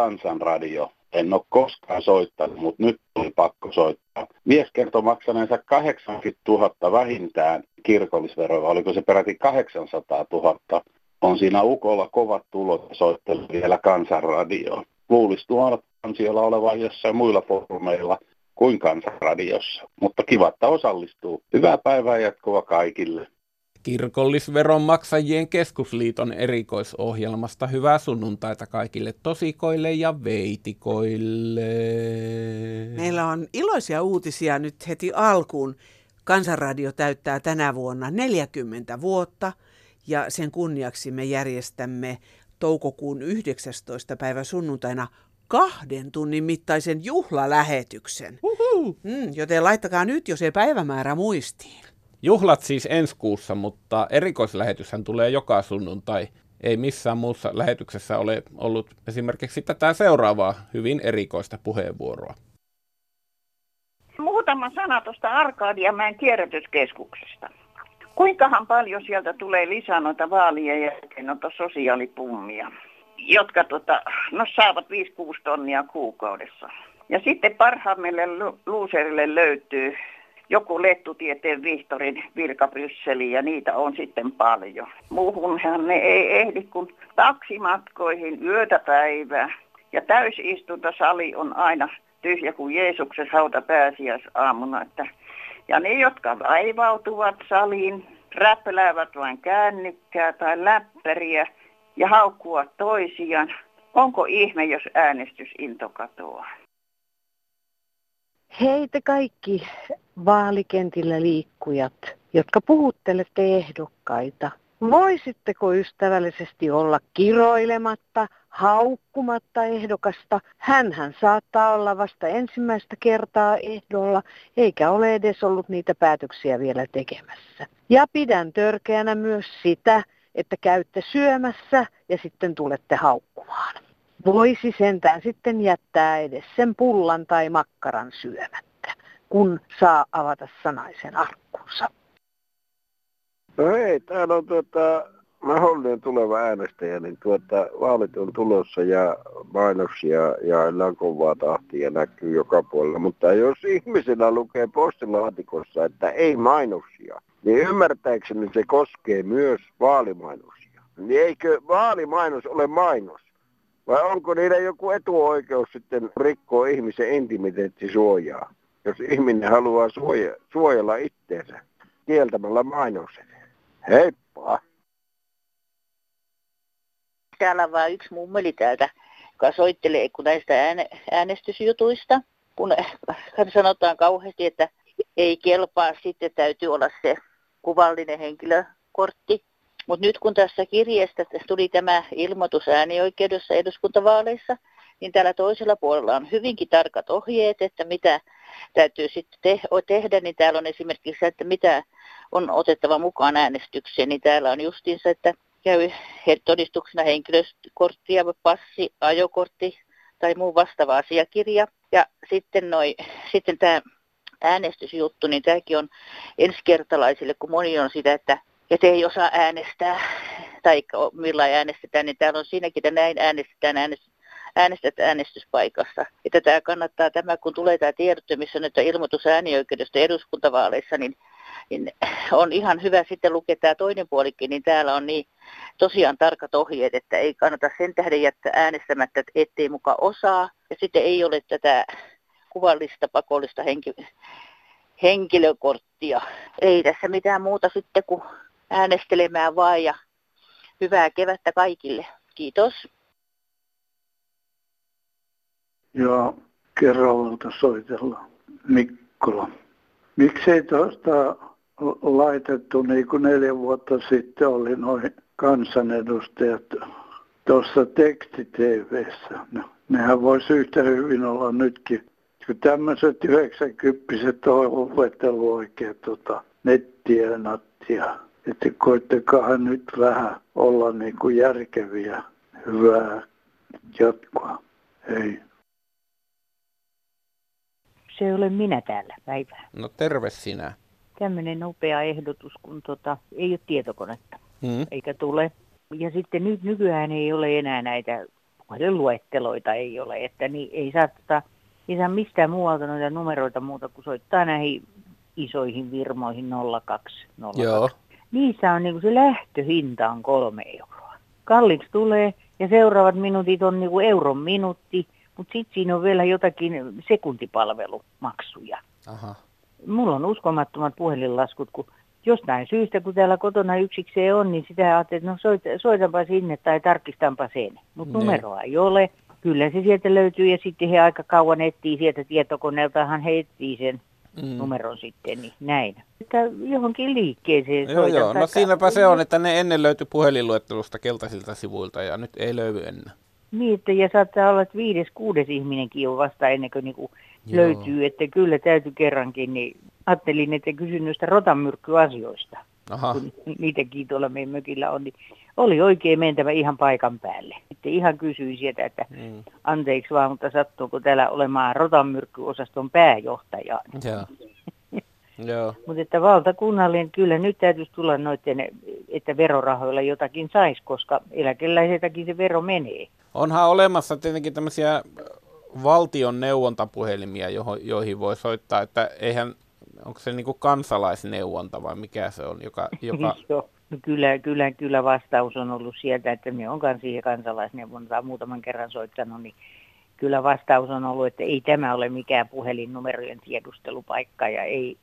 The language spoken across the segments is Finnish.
Kansanradio. En ole koskaan soittanut, mutta nyt tuli pakko soittaa. Mies kertoi maksaneensa 80 000 vähintään kirkollisveroa. Oliko se peräti 800 000? On siinä Ukolla kovat tulot ja soittelu vielä Kansanradioon. Luulisi tuolla kansiolla olevan jossain muilla foorumeilla kuin Kansanradiossa. Mutta kiva, että osallistuu. Hyvää päivää jatkoa kaikille. Kirkollisveronmaksajien keskusliiton erikoisohjelmasta hyvää sunnuntaita kaikille tosikoille ja veitikoille. Meillä on iloisia uutisia nyt heti alkuun. Kansanradio täyttää tänä vuonna 40 vuotta ja sen kunniaksi me järjestämme toukokuun 19. päivä sunnuntaina kahden tunnin mittaisen juhlalähetyksen. Mm, joten laittakaa nyt, jos ei päivämäärä muistiin. Juhlat siis ensi kuussa, mutta erikoislähetyshän tulee joka sunnuntai. Ei missään muussa lähetyksessä ole ollut esimerkiksi tätä seuraavaa hyvin erikoista puheenvuoroa. Muutama sana tuosta Arkadiamäen kierrätyskeskuksesta. Kuinkahan paljon sieltä tulee lisää noita vaalien jälkeen noita sosiaalipummia, jotka tota, no, saavat 5-6 tonnia kuukaudessa. Ja sitten parhaimmille luuserille löytyy joku lettutieteen Vihtorin virka Brysseliin ja niitä on sitten paljon. Muuhunhan ne ei ehdi kuin taksimatkoihin yötä päivää. Ja täysistuntosali on aina tyhjä kuin Jeesuksen hauta pääsiäisaamuna. Että ja ne, jotka vaivautuvat saliin, räppeläävät vain käännykkää tai läppäriä ja haukkua toisiaan. Onko ihme, jos äänestysinto katoaa? Hei te kaikki vaalikentillä liikkujat, jotka puhuttelette ehdokkaita. Voisitteko ystävällisesti olla kiroilematta, haukkumatta ehdokasta? Hänhän saattaa olla vasta ensimmäistä kertaa ehdolla, eikä ole edes ollut niitä päätöksiä vielä tekemässä. Ja pidän törkeänä myös sitä, että käytte syömässä ja sitten tulette haukkumaan voisi sentään sitten jättää edes sen pullan tai makkaran syömättä, kun saa avata sanaisen arkkunsa. No hei, täällä on tuota, mahdollinen tuleva äänestäjä, niin tuota, vaalit on tulossa ja mainoksia ja kovaa tahtia näkyy joka puolella. Mutta jos ihmisellä lukee postilaatikossa, että ei mainoksia, niin ymmärtääkseni se koskee myös vaalimainoksia. Niin eikö vaalimainos ole mainos? Vai onko niillä joku etuoikeus sitten rikkoa ihmisen intimiteettisuojaa, jos ihminen haluaa suoja, suojella itseensä kieltämällä mainokset? Heippa! Täällä on vain yksi mummeli täältä, joka soittelee kun näistä äänestysjutuista, kun sanotaan kauheasti, että ei kelpaa, sitten täytyy olla se kuvallinen henkilökortti. Mutta nyt kun tässä kirjeestä tuli tämä ilmoitus äänioikeudessa eduskuntavaaleissa, niin täällä toisella puolella on hyvinkin tarkat ohjeet, että mitä täytyy sitten te- tehdä, niin täällä on esimerkiksi että mitä on otettava mukaan äänestykseen, niin täällä on justiinsa, että käy todistuksena henkilökortti ja passi, ajokortti tai muu vastaava asiakirja. Ja sitten, noi, sitten tämä äänestysjuttu, niin tämäkin on ensikertalaisille, kun moni on sitä, että että ei osaa äänestää tai millä äänestetään, niin täällä on siinäkin, että näin äänestetään äänestys, äänestät äänestyspaikassa. Että tämä kannattaa, tämä kun tulee tämä tiedotte, missä on nyt ilmoitus äänioikeudesta eduskuntavaaleissa, niin, niin on ihan hyvä sitten lukea tämä toinen puolikin, niin täällä on niin tosiaan tarkat ohjeet, että ei kannata sen tähden jättää äänestämättä, että ettei muka osaa. Ja sitten ei ole tätä kuvallista pakollista henki, henkilökorttia. Ei tässä mitään muuta sitten kuin äänestelemään vaan ja hyvää kevättä kaikille. Kiitos. Joo, Kerolalta soitella Mikkola. Miksei tuosta laitettu niin kuin neljä vuotta sitten oli noin kansanedustajat tuossa tekstitvssä. No, nehän voisi yhtä hyvin olla nytkin. Kun tämmöiset 90 on opetellut oikein tota, nettiä ja nattia että koittakaa nyt vähän olla niin kuin järkeviä. Hyvää jatkoa. Hei. Se ei ole minä täällä päivää. No terve sinä. Tämmöinen nopea ehdotus, kun tota, ei ole tietokonetta, hmm. eikä tule. Ja sitten nyt nykyään ei ole enää näitä puhelinluetteloita ei ole, että niin ei saa, tota, ei saa mistään muualta noita numeroita muuta kuin soittaa näihin isoihin virmoihin 02. 02. Joo. Niissä on niin se lähtöhinta on kolme euroa. Kalliiksi tulee ja seuraavat minuutit on niin kuin euron minuutti, mutta sitten siinä on vielä jotakin sekuntipalvelumaksuja. Aha. Mulla on uskomattomat puhelinlaskut, kun jostain syystä, kun täällä kotona yksikseen on, niin sitä ajattelin, että no soita, soitanpa sinne tai tarkistanpa sen. Mutta Niin. numeroa ei ole. Kyllä se sieltä löytyy ja sitten he aika kauan etsii sieltä tietokoneeltahan he etsii sen Mm. numeron sitten, niin näin. Että johonkin liikkeeseen Joo, soitan joo. No siinäpä se on, että ne ennen löytyi puhelinluettelusta keltaisilta sivuilta ja nyt ei löydy enää. Niin, että ja saattaa olla, että viides, kuudes ihminenkin on vasta ennen kuin niinku löytyy, että kyllä täytyy kerrankin, niin ajattelin, että kysyn noista rotanmyrkkyasioista, Aha, kun niitäkin tuolla meidän mökillä on, niin oli oikein mentävä ihan paikan päälle. Sitten ihan kysyin sieltä, että mm. anteeksi vaan, mutta sattuuko täällä olemaan rotanmyrkkyosaston pääjohtaja. joo. joo. Mutta että valtakunnallinen, kyllä nyt täytyisi tulla noiden, että verorahoilla jotakin saisi, koska eläkeläiseltäkin se vero menee. Onhan olemassa tietenkin tämmöisiä valtion neuvontapuhelimia, joihin voi soittaa, että eihän, onko se niinku kansalaisneuvonta vai mikä se on, joka, joka Joo. No kyllä, kyllä, kyllä vastaus on ollut sieltä, että me on kanssa siihen kansalaisneuvontaan muutaman kerran soittanut, niin kyllä vastaus on ollut, että ei tämä ole mikään puhelinnumerojen tiedustelupaikka ja ei,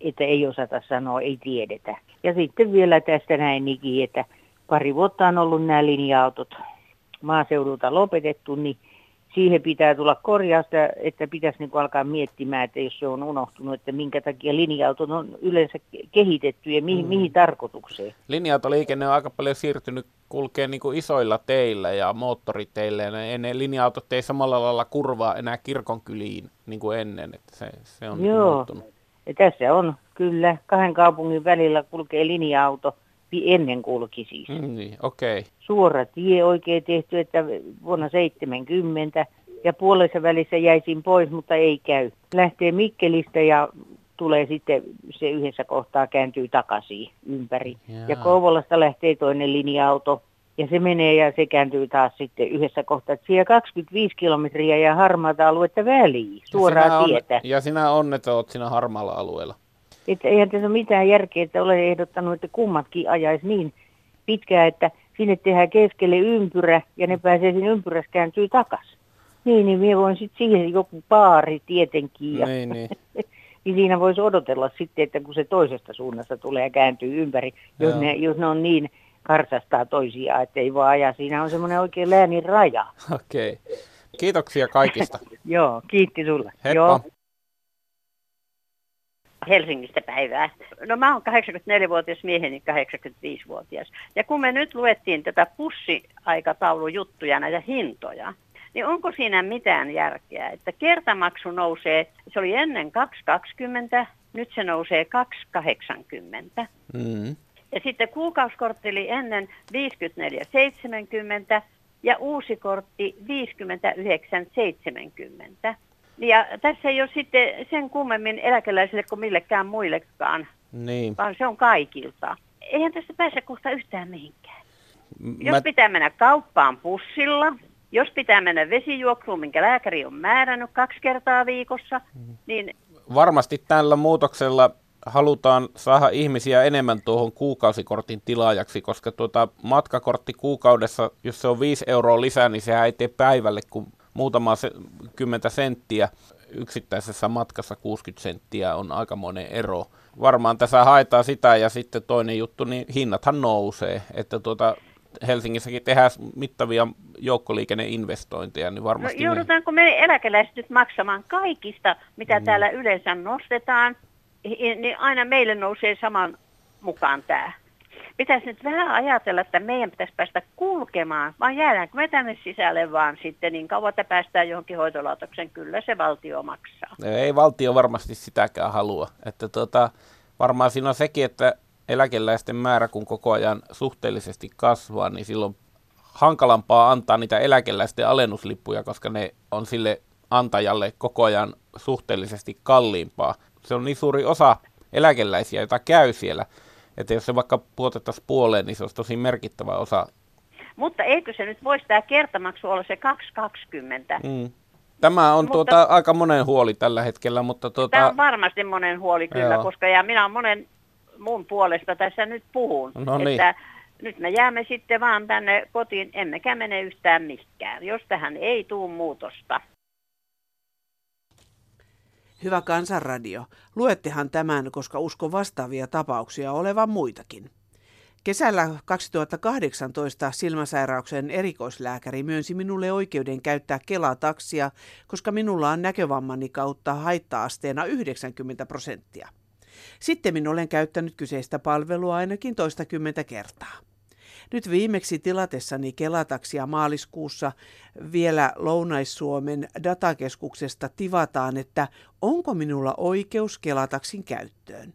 että ei osata sanoa, ei tiedetä. Ja sitten vielä tästä näin Niki, että pari vuotta on ollut nämä linja-autot maaseudulta lopetettu, niin siihen pitää tulla korjausta, että pitäisi niin alkaa miettimään, että jos se on unohtunut, että minkä takia linja-autot on yleensä kehitetty ja mihin, Mm. mihin tarkoitukseen. linja-autoliikenne on aika paljon siirtynyt kulkee niin kuin isoilla teillä ja moottoriteillä, ja ne, ne linja-autot ei samalla lailla kurvaa enää kirkonkyliin niin kuin ennen, että se, se on Joo. muuttunut. Ja tässä on kyllä kahden kaupungin välillä kulkee linja-auto, pi- ennen kulki siis. Mm, niin, okei. Okay. Suora tie oikein tehty, että vuonna 70 ja puolessa välissä jäisin pois, mutta ei käy. Lähtee Mikkelistä ja tulee sitten se yhdessä kohtaa kääntyy takaisin ympäri. Jaa. Ja Kouvolasta lähtee toinen linja-auto ja se menee ja se kääntyy taas sitten yhdessä kohtaa. Siellä 25 kilometriä ja harmaata aluetta väliin, Ja suoraa on, tietä. Ja sinä on, että olet siinä harmaalla alueella. Että eihän tässä ole mitään järkeä, että olen ehdottanut, että kummatkin ajaisi niin pitkään, että sinne tehdään keskelle ympyrä ja ne pääsee sinne ympyrässä kääntyy takas. Niin, niin minä voin sitten siihen joku paari tietenkin. Ja, Niin, niin. niin siinä voisi odotella sitten, että kun se toisesta suunnasta tulee ja kääntyy ympäri, jos ne, jos ne on niin karsastaa toisiaan, että ei voi ajaa. Siinä on semmoinen oikein läänin raja. Okei. Okay. Kiitoksia kaikista. Joo, kiitti sulle. Heippa. Joo. Helsingistä päivää. No mä oon 84-vuotias mieheni 85-vuotias. Ja kun me nyt luettiin tätä pussiaikataulujuttuja, näitä hintoja, niin onko siinä mitään järkeä, että kertamaksu nousee, se oli ennen 2,20, nyt se nousee 2,80. Mm. Ja sitten kuukausikortti oli ennen 54,70 ja uusi kortti 59,70. Ja tässä ei ole sitten sen kummemmin eläkeläisille kuin millekään muillekaan, Niin. vaan se on kaikilta. Eihän tästä pääse kohta yhtään mihinkään. Jos Mä, pitää mennä kauppaan pussilla, jos pitää mennä vesijuoksuun, minkä lääkäri on määrännyt kaksi kertaa viikossa, niin varmasti tällä muutoksella halutaan saada ihmisiä enemmän tuohon kuukausikortin tilaajaksi, koska tuota matkakortti kuukaudessa, jos se on 5 euroa lisää, niin sehän ei tee päivälle kuin muutama se, kymmentä senttiä. Yksittäisessä matkassa 60 senttiä on aikamoinen ero. Varmaan tässä haetaan sitä ja sitten toinen juttu, niin hinnathan nousee. Että tuota, Helsingissäkin tehdään mittavia joukkoliikenneinvestointeja, niin no, varmasti... ne- joudutaanko me eläkeläiset nyt maksamaan kaikista, mitä mm. täällä yleensä nostetaan, niin aina meille nousee saman mukaan tämä. Pitäisi nyt vähän ajatella, että meidän pitäisi päästä kulkemaan, vai jäädäänkö me tänne sisälle vaan sitten niin kauan, että päästään johonkin hoitolaitoksen, kyllä se valtio maksaa. Ei valtio varmasti sitäkään halua. Että tota, varmaan siinä on sekin, että eläkeläisten määrä kun koko ajan suhteellisesti kasvaa, niin silloin hankalampaa antaa niitä eläkeläisten alennuslippuja, koska ne on sille antajalle koko ajan suhteellisesti kalliimpaa. Se on niin suuri osa eläkeläisiä, joita käy siellä, että jos se vaikka puotettaisiin puoleen, niin se olisi tosi merkittävä osa Mutta eikö se nyt voisi tämä kertamaksu olla se 220? Mm. Tämä on mutta, tuota, aika monen huoli tällä hetkellä, mutta tuota... Tämä on varmasti monen huoli kyllä, Joo. koska ja minä monen mun puolesta tässä nyt puhun. No niin. Että nyt me jäämme sitten vaan tänne kotiin, emmekä mene yhtään mihinkään, jos tähän ei tule muutosta. Hyvä kansanradio, luettehan tämän, koska usko vastaavia tapauksia olevan muitakin. Kesällä 2018 silmäsairauksen erikoislääkäri myönsi minulle oikeuden käyttää Kela-taksia, koska minulla on näkövammani kautta haitta-asteena 90 prosenttia. Sitten olen käyttänyt kyseistä palvelua ainakin toistakymmentä kertaa. Nyt viimeksi tilatessani Kelataksia maaliskuussa vielä Lounais-Suomen datakeskuksesta tivataan, että onko minulla oikeus Kelataksin käyttöön.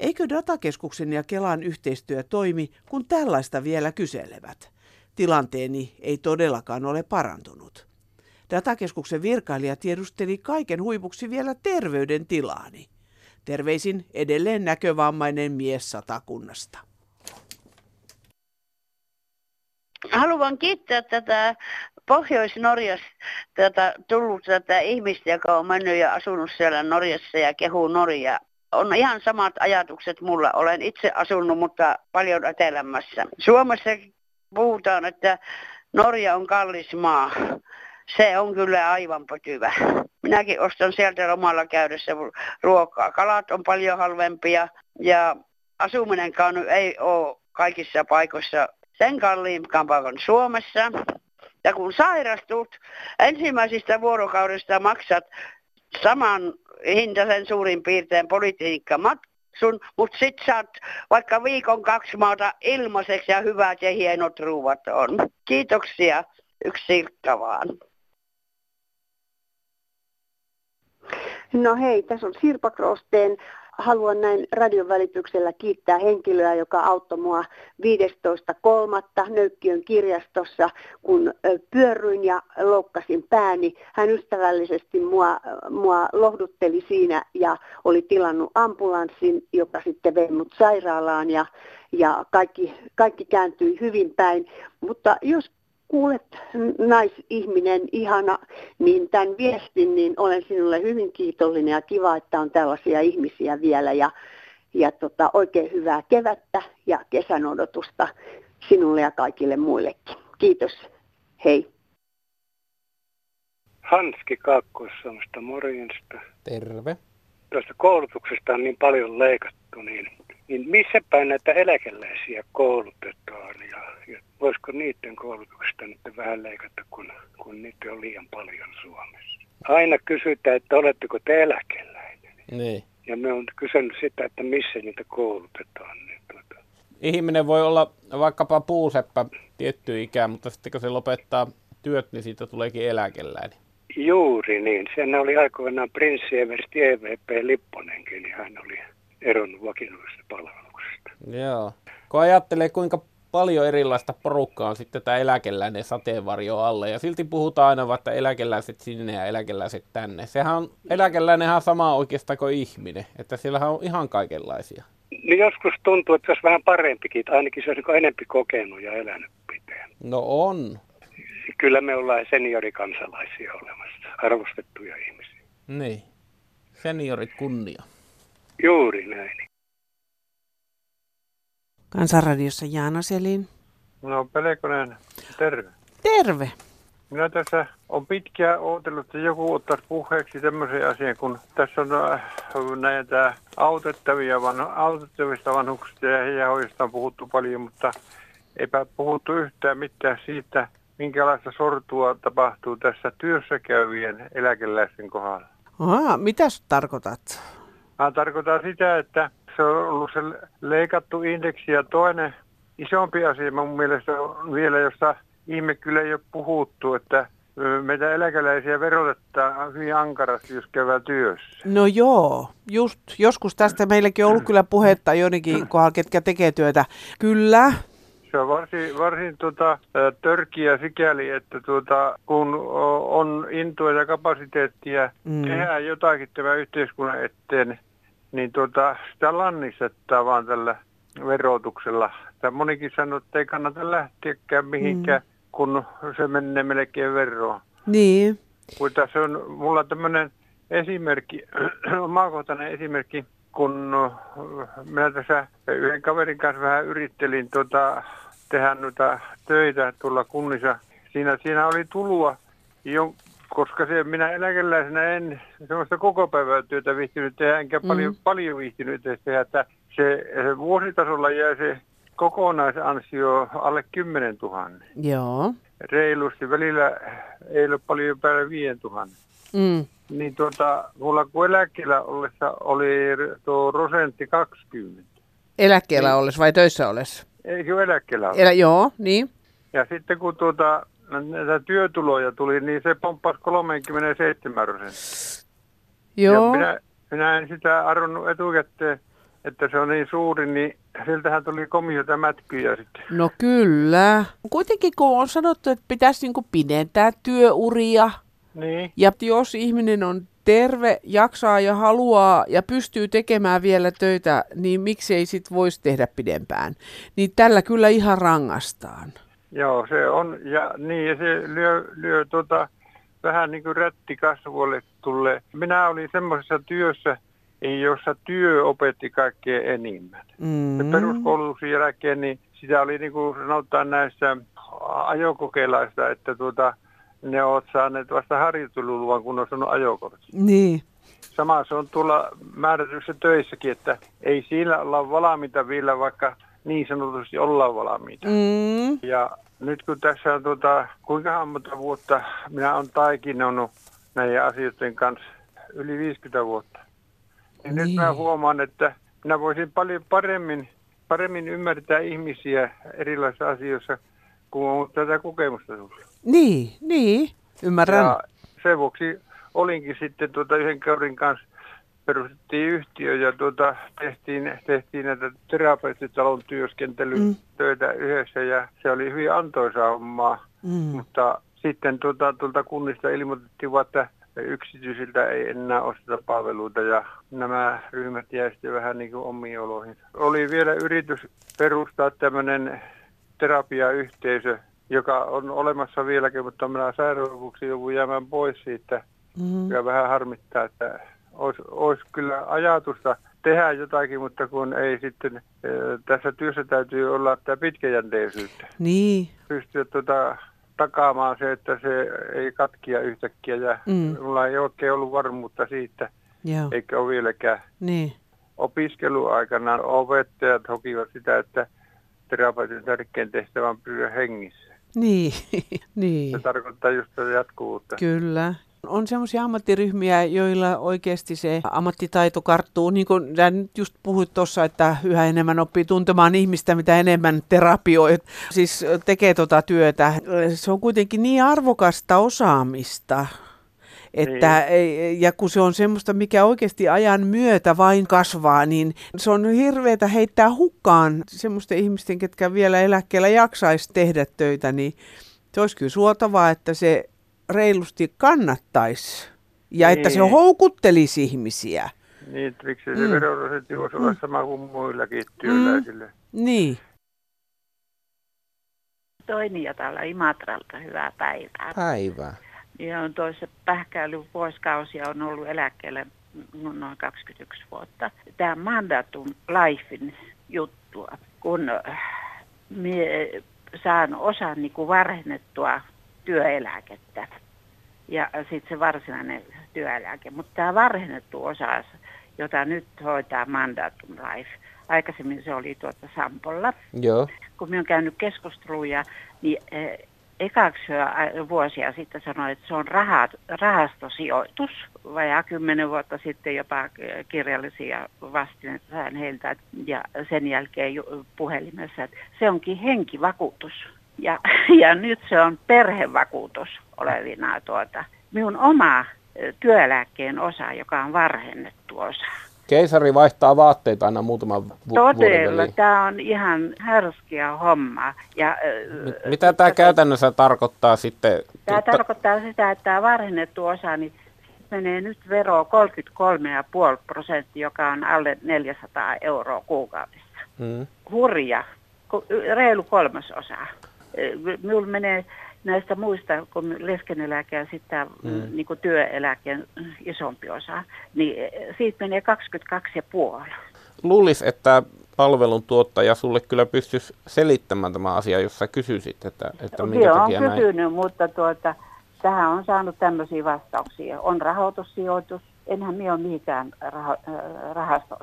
Eikö datakeskuksen ja Kelan yhteistyö toimi, kun tällaista vielä kyselevät? Tilanteeni ei todellakaan ole parantunut. Datakeskuksen virkailija tiedusteli kaiken huipuksi vielä terveydentilaani. Terveisin edelleen näkövammainen mies satakunnasta. Haluan kiittää tätä Pohjois-Norjassa tätä, tullut tätä ihmistä, joka on mennyt ja asunut siellä Norjassa ja kehuu Norjaa. On ihan samat ajatukset mulla. Olen itse asunut, mutta paljon etelämässä. Suomessa puhutaan, että Norja on kallis maa. Se on kyllä aivan potyvä. Minäkin ostan sieltä lomalla käydessä ruokaa. Kalat on paljon halvempia ja asuminenkaan ei ole kaikissa paikoissa sen kalliimman paikan Suomessa. Ja kun sairastut, ensimmäisistä vuorokaudesta maksat saman hintaisen suurin piirtein maksun, mutta sit saat vaikka viikon kaksi maata ilmaiseksi ja hyvät ja hienot ruuvat on. Kiitoksia. Yksi silkka vaan. No hei, tässä on Sirpa Krosteen. Haluan näin radion välityksellä kiittää henkilöä, joka auttoi mua 15.3. Nöykkiön kirjastossa, kun pyörryin ja loukkasin pääni. Hän ystävällisesti mua, mua lohdutteli siinä ja oli tilannut ambulanssin, joka sitten vei mut sairaalaan ja, ja kaikki, kaikki kääntyi hyvin päin. Mutta jos kuulet naisihminen, ihana, niin tämän viestin, niin olen sinulle hyvin kiitollinen ja kiva, että on tällaisia ihmisiä vielä ja, ja tota, oikein hyvää kevättä ja kesän odotusta sinulle ja kaikille muillekin. Kiitos. Hei. Hanski Kaakkois-Suomesta, morjesta. Terve. Tuosta koulutuksesta on niin paljon leikattu, niin, niin missä päin näitä eläkeläisiä koulutetaan ja, ja voisiko niiden koulutuksesta nyt vähän leikata, kun, kun niitä on liian paljon Suomessa. Aina kysytään, että oletteko te eläkeläinen. Niin. Ja me on kysynyt sitä, että missä niitä koulutetaan. Niin tuota. Ihminen voi olla vaikkapa puuseppä tiettyä ikää, mutta sitten kun se lopettaa työt, niin siitä tuleekin eläkeläinen. Juuri niin. Sen oli aikoinaan prinssi Eversti EVP Lipponenkin, niin hän oli eronnut vakinoista palveluksesta. Joo. Kun ajattelee, kuinka paljon erilaista porukkaa on sitten tämä eläkeläinen sateenvarjo alle. Ja silti puhutaan aina vaan, että eläkeläiset sinne ja eläkeläiset tänne. Sehän on, eläkeläinenhän on sama oikeastaan kuin ihminen. Että siellähän on ihan kaikenlaisia. Niin joskus tuntuu, että se olisi vähän parempikin. Ainakin se olisi niin enempi kokenut ja elänyt piteen. No on. Kyllä me ollaan seniorikansalaisia olemassa. Arvostettuja ihmisiä. Niin. Seniorit kunnia. Juuri näin. Kansanradiossa Jaana Selin. No Pelekonen, terve. Terve. Minä tässä on pitkään odotellut, että joku ottaisi puheeksi tämmöisen asian, kun tässä on äh, näitä autettavia van, autettavista vanhuksista ja heidän hoidosta on puhuttu paljon, mutta eipä puhuttu yhtään mitään siitä, minkälaista sortua tapahtuu tässä työssä käyvien eläkeläisten kohdalla. Aha, mitä tarkoitat? Mä tarkoitan sitä, että se on ollut se leikattu indeksi ja toinen isompi asia mun mielestä on vielä, josta ihme kyllä ei ole puhuttu, että meitä eläkeläisiä verotetaan hyvin ankarasti, jos käydään työssä. No joo, just joskus tästä meilläkin on ollut kyllä puhetta joidenkin kohdalla, ketkä tekee työtä. Kyllä, se on varsin, varsin tuota, törkiä sikäli, että tuota, kun on intoa ja kapasiteettia mm. tehdä jotakin tämän yhteiskunnan eteen, niin tuota, sitä lannistetaan vaan tällä verotuksella. Tai monikin sanoo, että ei kannata lähteäkään mihinkään, mm. kun se menee melkein veroon. Niin. Mutta se on mulla tämmöinen esimerkki, omakohtainen esimerkki, kun minä tässä yhden kaverin kanssa vähän yrittelin tuota, tehdä noita töitä tuolla kunnissa. Siinä, siinä oli tulua, jo, koska se, minä eläkeläisenä en sellaista koko päivää työtä viihtynyt tehdä, enkä mm. paljon, paljon viihtynyt tehdä, että se, se vuositasolla jää se kokonaisansio alle 10 000. Joo. Reilusti. Välillä ei ole paljon päälle 5 000. Mm. Niin tuota, mulla kun eläkkeellä ollessa oli tuo prosentti 20. Eläkkeellä niin. ollessa vai töissä ollessa? Eikö eläkkeellä Elä, Joo, niin. Ja sitten kun tuota, näitä työtuloja tuli, niin se pomppasi 37 prosenttia. Joo. Ja minä, minä en sitä arvonnut etukäteen, että se on niin suuri, niin siltähän tuli komissiota mätkyjä sitten. No kyllä. Kuitenkin kun on sanottu, että pitäisi niinku pidentää työuria, niin. ja jos ihminen on terve, jaksaa ja haluaa ja pystyy tekemään vielä töitä, niin miksei sit voisi tehdä pidempään. Niin tällä kyllä ihan rangastaan. Joo, se on. Ja niin, ja se lyö, lyö tota, vähän niin kuin rätti kasvoille tulee. Minä olin semmoisessa työssä, jossa työ opetti kaikkein enimmän. Mm. Peruskoulutuksen jälkeen niin sitä oli niin kuin sanotaan näissä ajokokeilaista, että tuota, ne ovat saaneet vasta harjoitteluluvan, kun on sanonut ajokortti. Niin. Sama se on tuolla määrätyissä töissäkin, että ei siinä olla valmiita vielä, vaikka niin sanotusti ollaan valmiita. Mm. Ja nyt kun tässä on tuota, kuinka monta vuotta minä olen taikinonut näiden asioiden kanssa, yli 50 vuotta, niin, niin. nyt mä huomaan, että minä voisin paljon paremmin, paremmin ymmärtää ihmisiä erilaisissa asioissa, kun on tätä kokemusta tullut. Niin, niin, ymmärrän. Ja sen vuoksi olinkin sitten tuota yhden kaverin kanssa perustettiin yhtiö ja tuota, tehtiin, tehtiin näitä terapeuttitalon työskentelytöitä mm. yhdessä ja se oli hyvin antoisa hommaa. Mm. Mutta sitten tuota, tuolta kunnista ilmoitettiin, että yksityisiltä ei enää osteta palveluita ja nämä ryhmät jäi sitten vähän niin kuin omiin oloihin. Oli vielä yritys perustaa tämmöinen terapiayhteisö, joka on olemassa vieläkin, mutta minä sairaan joudun jäämään pois siitä. Mm-hmm. Ja vähän harmittaa, että olisi, olisi kyllä ajatusta tehdä jotakin, mutta kun ei sitten, tässä työssä täytyy olla tämä pitkäjänteisyyttä. Niin. Pystyä tuota, takaamaan se, että se ei katkia yhtäkkiä ja mm. mulla ei oikein ollut varmuutta siitä, Joo. eikä ole vieläkään. Niin. Opiskeluaikana opettajat hokivat sitä, että terapeutin tärkein tehtävä on pysyä hengissä. Niin, niin. Se tarkoittaa just tätä jatkuvuutta. Kyllä. On semmoisia ammattiryhmiä, joilla oikeasti se ammattitaito karttuu. Niin kuin nyt just puhuit tuossa, että yhä enemmän oppii tuntemaan ihmistä, mitä enemmän terapioi. Siis tekee tuota työtä. Se on kuitenkin niin arvokasta osaamista. Että, niin. Ja kun se on semmoista, mikä oikeasti ajan myötä vain kasvaa, niin se on hirveätä heittää hukkaan semmoisten ihmisten, ketkä vielä eläkkeellä jaksaisi tehdä töitä, niin se olisi kyllä suotavaa, että se reilusti kannattaisi ja niin. että se niin. houkuttelisi ihmisiä. Niin, että miksi se mm. veroprosentti voisi olla mm. sama kuin muillakin työläisillä. Mm. Niin. Toinija täällä Imatralta, hyvää päivää. Päivää. Ja on toisessa pähkäily vuosikausia on ollut eläkkeellä noin 21 vuotta. Tämä mandatum lifein juttua, kun äh, mie saan osan niin kuin varhennettua työeläkettä ja sitten se varsinainen työeläke. Mutta tämä varhennettu osa, jota nyt hoitaa Mandatum Life, aikaisemmin se oli tuota Sampolla. Joo. Kun minä olen käynyt keskusteluja, niin eh, ekaksi vuosia sitten sanoin, että se on rahat, rahastosijoitus. Vajaa kymmenen vuotta sitten jopa kirjallisia vastineita sain heiltä ja sen jälkeen puhelimessa, että se onkin henkivakuutus. Ja, ja nyt se on perhevakuutus olevina tuota, minun oma työeläkkeen osa, joka on varhennettu osa. Keisari vaihtaa vaatteita aina muutaman vu- Todella, tämä on ihan härskeä homma. Ja, Mitä tämä käytännössä tarkoittaa sitten? Tämä tarkoittaa sitä, että tämä varhennettu osa, niin menee nyt vero 33,5 prosenttia, joka on alle 400 euroa kuukaudessa. mm. hurja, reilu kolmasosa. Minulla menee näistä muista, kun leskeneläke ja sitten mm. niin työeläkeen isompi osa, niin siitä menee 22,5. Luulisi, että palveluntuottaja sulle kyllä pystyisi selittämään tämä asia, jos sä kysyisit, että, että minkä Joo, takia on kysynyt, näin. mutta tuota, tähän on saanut tämmöisiä vastauksia. On rahoitussijoitus, enhän minä ole mihinkään rah- rahasto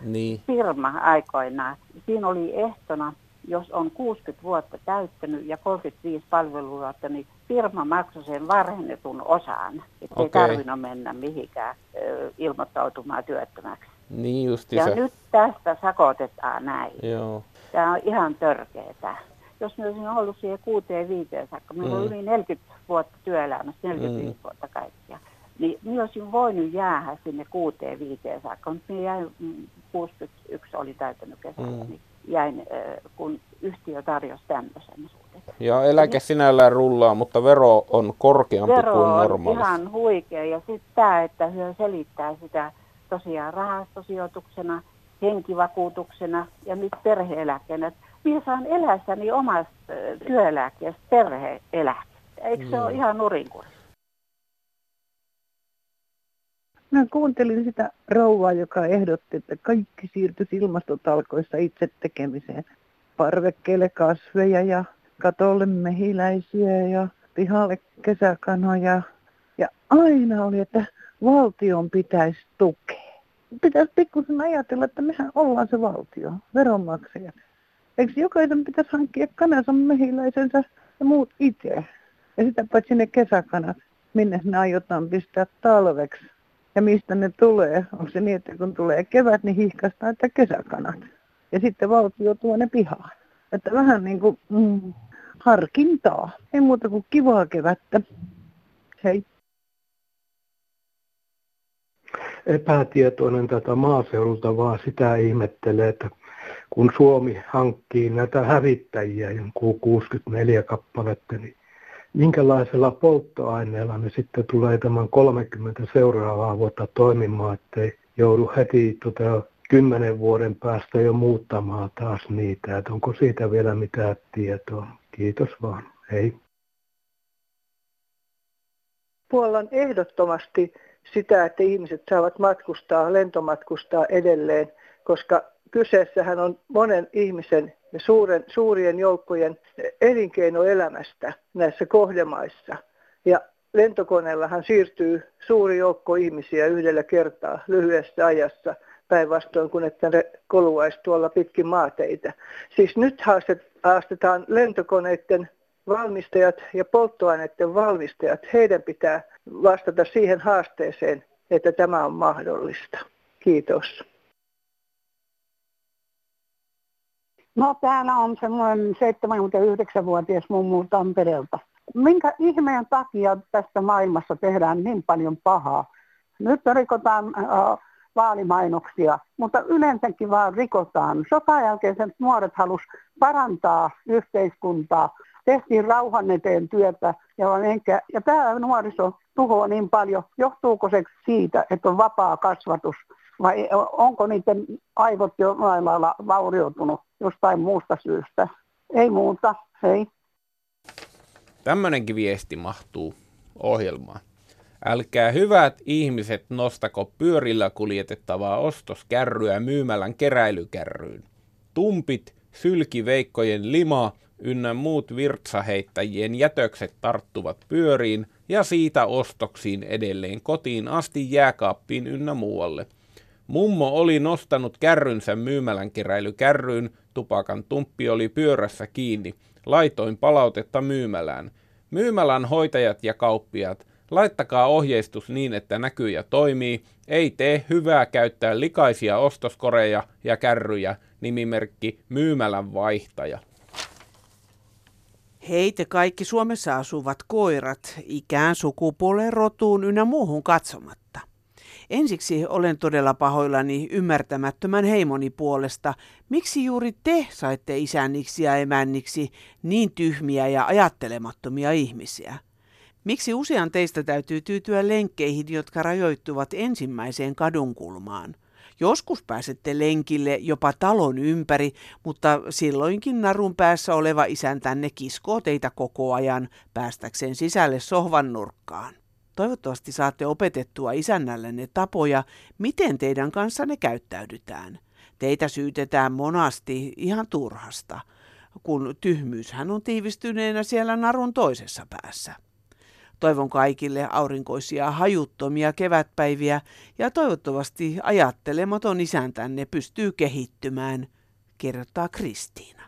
Niin. Firma aikoinaan, siinä oli ehtona, jos on 60 vuotta täyttänyt ja 35 palveluvuotta, niin firma maksoi sen varhennetun osan, että okay. ei tarvinnut mennä mihinkään ö, ilmoittautumaan työttömäksi. Niin Ja nyt tästä sakotetaan näin. Joo. Tämä on ihan törkeetä. Jos me olisin ollut siihen kuuteen viiteen saakka, meillä mm. on yli 40 vuotta työelämässä, 45 mm. vuotta kaikkia, niin minä olisin voinut jäädä sinne kuuteen viiteen saakka, mutta minä jäin, 61 mm, oli täytänyt kesällä, mm. niin jäin, kun yhtiö tarjosi tämmöisen Ja eläke sinällään rullaa, mutta vero on korkeampi vero kuin normaali. Vero on ihan huikea ja sitten tämä, että hyö selittää sitä tosiaan rahastosijoituksena, henkivakuutuksena ja nyt perheeläkkeenä. Minä saan elässäni omasta työeläkkeestä perheeläkettä. Eikö se mm. ole ihan nurinkurin? Mä kuuntelin sitä rouvaa, joka ehdotti, että kaikki siirtyisi ilmastotalkoissa itse tekemiseen. Parvekkeelle kasveja ja katolle mehiläisiä ja pihalle kesäkanoja. Ja aina oli, että valtion pitäisi tukea. Pitäisi pikkusen ajatella, että mehän ollaan se valtio, veronmaksajat. Eikö jokaisen pitäisi hankkia kanansa mehiläisensä ja muut itse? Ja sitä paitsi ne kesäkanat, minne ne aiotaan pistää talveksi ja mistä ne tulee. Onko se niin, että kun tulee kevät, niin hihkastaa, että kesäkanat. Ja sitten valtio tuo ne pihaan. Että vähän niin kuin mm, harkintaa. Ei muuta kuin kivaa kevättä. Hei. Epätietoinen tätä maaseudulta, vaan sitä ihmettelee, että kun Suomi hankkii näitä hävittäjiä, jonkun 64 kappaletta, niin minkälaisella polttoaineella ne sitten tulee tämän 30 seuraavaa vuotta toimimaan, ettei joudu heti tota, kymmenen vuoden päästä jo muuttamaan taas niitä. Että onko siitä vielä mitään tietoa? Kiitos vaan. Hei. Puolan ehdottomasti sitä, että ihmiset saavat matkustaa, lentomatkustaa edelleen, koska kyseessähän on monen ihmisen ja suuren, suurien joukkojen elinkeinoelämästä näissä kohdemaissa. Ja lentokoneellahan siirtyy suuri joukko ihmisiä yhdellä kertaa lyhyessä ajassa päinvastoin kuin että ne koluaisi tuolla pitkin maateitä. Siis nyt haastetaan lentokoneiden valmistajat ja polttoaineiden valmistajat. Heidän pitää vastata siihen haasteeseen, että tämä on mahdollista. Kiitos. No täällä on semmoinen 79-vuotias mummu Tampereelta. Minkä ihmeen takia tästä maailmassa tehdään niin paljon pahaa? Nyt rikotaan äh, vaalimainoksia, mutta yleensäkin vaan rikotaan. Sotan jälkeen sen nuoret halus parantaa yhteiskuntaa. Tehtiin rauhan eteen työtä ja, enkä, ja tämä nuoriso tuhoaa niin paljon. Johtuuko se siitä, että on vapaa kasvatus vai onko niiden aivot jo lailla vaurioitunut jostain muusta syystä? Ei muuta, hei. Tämmöinenkin viesti mahtuu ohjelmaan. Älkää hyvät ihmiset nostako pyörillä kuljetettavaa ostoskärryä myymälän keräilykärryyn. Tumpit, sylkiveikkojen lima ynnä muut virtsaheittäjien jätökset tarttuvat pyöriin ja siitä ostoksiin edelleen kotiin asti jääkaappiin ynnä muualle. Mummo oli nostanut kärrynsä myymälän keräilykärryyn, tupakan tumppi oli pyörässä kiinni. Laitoin palautetta myymälään. Myymälän hoitajat ja kauppiat, laittakaa ohjeistus niin, että näkyy ja toimii. Ei tee hyvää käyttää likaisia ostoskoreja ja kärryjä, nimimerkki myymälän vaihtaja. Hei te kaikki Suomessa asuvat koirat, ikään, sukupuoleen, rotuun ynnä muuhun katsomatta. Ensiksi olen todella pahoillani ymmärtämättömän heimoni puolesta, miksi juuri te saitte isänniksi ja emänniksi niin tyhmiä ja ajattelemattomia ihmisiä. Miksi usean teistä täytyy tyytyä lenkkeihin, jotka rajoittuvat ensimmäiseen kadunkulmaan? Joskus pääsette lenkille jopa talon ympäri, mutta silloinkin narun päässä oleva isäntänne kiskoo teitä koko ajan päästäkseen sisälle sohvan nurkkaan. Toivottavasti saatte opetettua isännällenne tapoja, miten teidän kanssanne käyttäydytään. Teitä syytetään monasti ihan turhasta, kun tyhmyyshän on tiivistyneenä siellä narun toisessa päässä. Toivon kaikille aurinkoisia hajuttomia kevätpäiviä ja toivottavasti ajattelematon isäntänne pystyy kehittymään, kertaa Kristiina.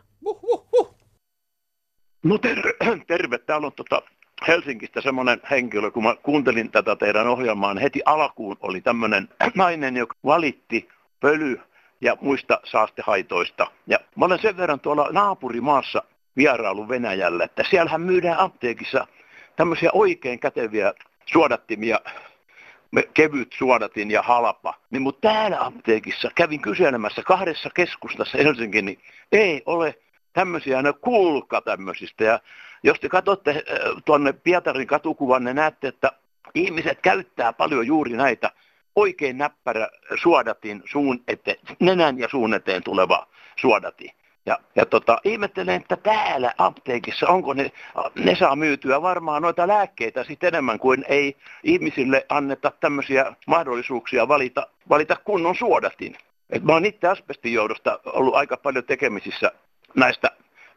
No terve, terve. täällä on tota Helsingistä semmoinen henkilö, kun mä kuuntelin tätä teidän ohjelmaa, niin heti alkuun oli tämmöinen nainen, joka valitti pöly ja muista saastehaitoista. Ja mä olen sen verran tuolla naapurimaassa vierailu Venäjällä, että siellähän myydään apteekissa tämmöisiä oikein käteviä suodattimia, kevyt suodatin ja halpa. Niin mutta täällä apteekissa kävin kyselemässä kahdessa keskustassa Helsingin, niin ei ole tämmöisiä, ne kulka tämmöisistä. Ja jos te katsotte äh, tuonne Pietarin katukuvan, ne näette, että ihmiset käyttää paljon juuri näitä oikein näppärä suodatin suun eteen, nenän ja suun eteen tuleva suodati. Ja, ja tota, ihmettelen, että täällä apteekissa, onko ne, ne saa myytyä varmaan noita lääkkeitä sitten enemmän kuin ei ihmisille anneta tämmöisiä mahdollisuuksia valita, valita kunnon suodatin. Et mä oon itse asbestijohdosta ollut aika paljon tekemisissä näistä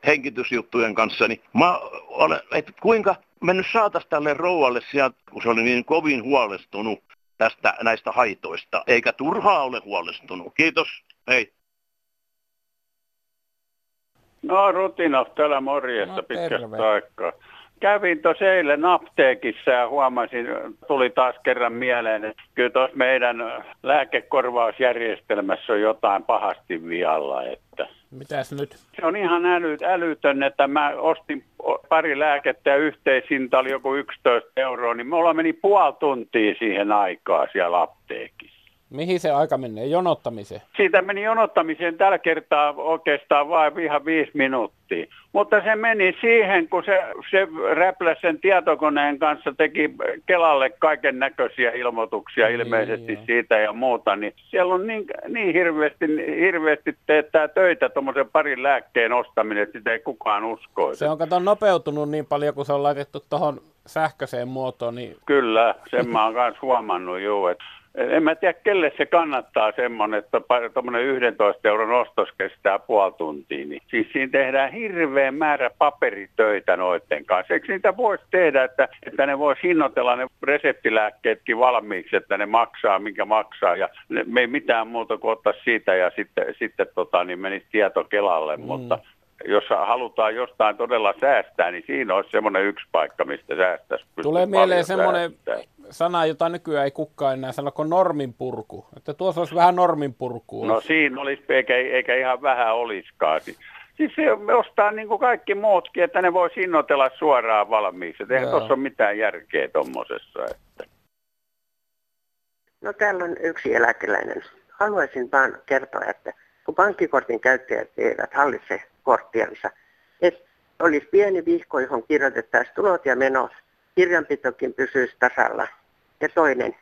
henkitysjuttujen kanssa, niin mä olen, että kuinka me nyt saataisiin tälle rouvalle sieltä, kun se oli niin kovin huolestunut tästä näistä haitoista, eikä turhaa ole huolestunut. Kiitos, hei. No Rutinov täällä morjesta no, pitkästä aikaa. Kävin tuossa eilen apteekissa ja huomasin, tuli taas kerran mieleen, että kyllä tuossa meidän lääkekorvausjärjestelmässä on jotain pahasti vialla. Että Mitäs nyt? Se on ihan äly, älytön, että mä ostin pari lääkettä ja yhteishinta oli joku 11 euroa, niin me ollaan meni puoli tuntia siihen aikaa siellä apteekissa. Mihin se aika menee? Jonottamiseen? Siitä meni jonottamiseen tällä kertaa oikeastaan vain ihan viisi minuuttia. Mutta se meni siihen, kun se, se räpläs sen tietokoneen kanssa teki Kelalle kaiken näköisiä ilmoituksia niin, ilmeisesti joo. siitä ja muuta. Niin siellä on niin, niin hirveästi, hirveästi teettää töitä tuommoisen parin lääkkeen ostaminen, että sitä ei kukaan usko. Se on kato nopeutunut niin paljon, kun se on laitettu tuohon sähköiseen muotoon. Niin... Kyllä, sen mä oon myös huomannut, juu, että en mä tiedä, kelle se kannattaa semmoinen, että tuommoinen 11 euron ostos kestää puoli tuntia. Niin. Siis siinä tehdään hirveä määrä paperitöitä noiden kanssa. Eikö niitä voisi tehdä, että, että ne voisi hinnoitella ne reseptilääkkeetkin valmiiksi, että ne maksaa, minkä maksaa. Ja ne, me ei mitään muuta kuin ottaa siitä ja sitten, sitten tota, niin menisi tieto Kelalle. Mm. Mutta jos halutaan jostain todella säästää, niin siinä olisi semmoinen yksi paikka, mistä säästäisi. Tulee mieleen semmoinen sana, jota nykyään ei kukaan enää sano, kuin normin purku. Että tuossa olisi vähän normin purkua. No siinä olisi, eikä, eikä ihan vähän olisikaan. Siis se ostaa niin kuin kaikki muutkin, että ne voi hinnoitella suoraan valmiiksi. Eihän tuossa ole mitään järkeä tuommoisessa. Että... No täällä on yksi eläkeläinen. Haluaisin vaan kertoa, että kun pankkikortin käyttäjät eivät hallitse korttiansa. Että olisi pieni vihko, johon kirjoitettaisiin tulot ja menot, kirjanpitokin pysyisi tasalla. Ja toinen,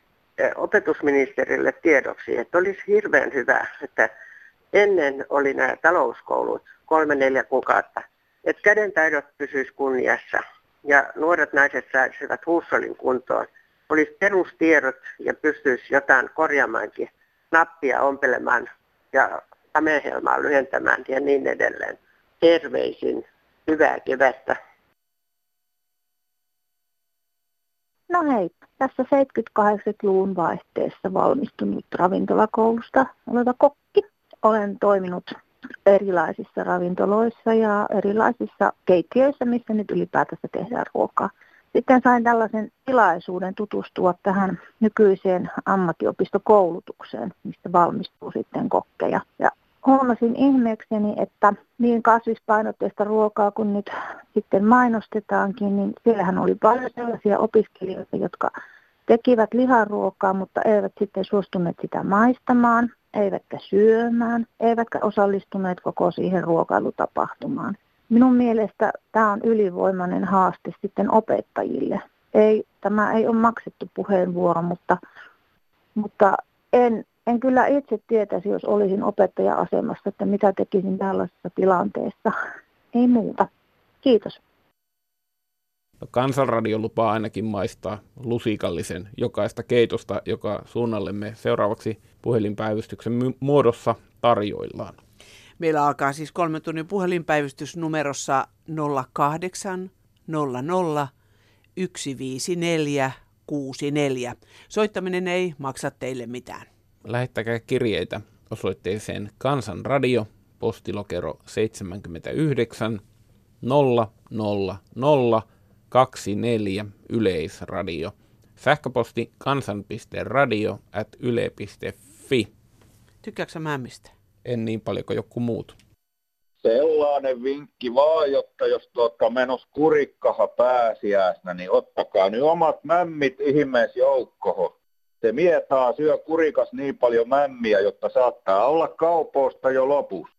opetusministerille tiedoksi, että olisi hirveän hyvä, että ennen oli nämä talouskoulut kolme neljä kuukautta, että kädentaidot pysyisi kunniassa ja nuoret naiset saisivat huussolin kuntoon. Olisi perustiedot ja pystyisi jotain korjaamaankin, nappia ompelemaan ja kamehelmaa lyhentämään ja niin edelleen terveisin hyvää kevättä. No hei, tässä 70-80-luvun vaihteessa valmistunut ravintolakoulusta oleva kokki. Olen toiminut erilaisissa ravintoloissa ja erilaisissa keittiöissä, missä nyt ylipäätänsä tehdään ruokaa. Sitten sain tällaisen tilaisuuden tutustua tähän nykyiseen ammattiopistokoulutukseen, mistä valmistuu sitten kokkeja. Ja huomasin ihmeekseni, että niin kasvispainotteista ruokaa kuin nyt sitten mainostetaankin, niin siellähän oli paljon sellaisia opiskelijoita, jotka tekivät liharuokaa, mutta eivät sitten suostuneet sitä maistamaan, eivätkä syömään, eivätkä osallistuneet koko siihen ruokailutapahtumaan. Minun mielestä tämä on ylivoimainen haaste sitten opettajille. Ei, tämä ei ole maksettu puheenvuoro, mutta, mutta en En kyllä itse tietäisi, jos olisin opettaja-asemassa, että mitä tekisin tällaisessa tilanteessa. Ei muuta. Kiitos. No, kansanradio lupaa ainakin maistaa lusikallisen jokaista keitosta, joka suunnallemme seuraavaksi puhelinpäivystyksen muodossa tarjoillaan. Meillä alkaa siis kolme tunnin puhelinpäivystys numerossa 08 00 154 64. Soittaminen ei maksa teille mitään. Lähettäkää kirjeitä osoitteeseen Kansanradio, postilokero 79 000 24 Yleisradio. Sähköposti kansan.radio at yle.fi. Tykkääksä mämmistä? En niin paljon kuin joku muut. Sellainen vinkki vaan, jotta jos tuotka menos kurikkaha pääsiäisnä, niin ottakaa nyt omat mämmit ihmees joukkoho. Se mietaa syö kurikas niin paljon mämmiä, jotta saattaa olla kaupoista jo lopussa.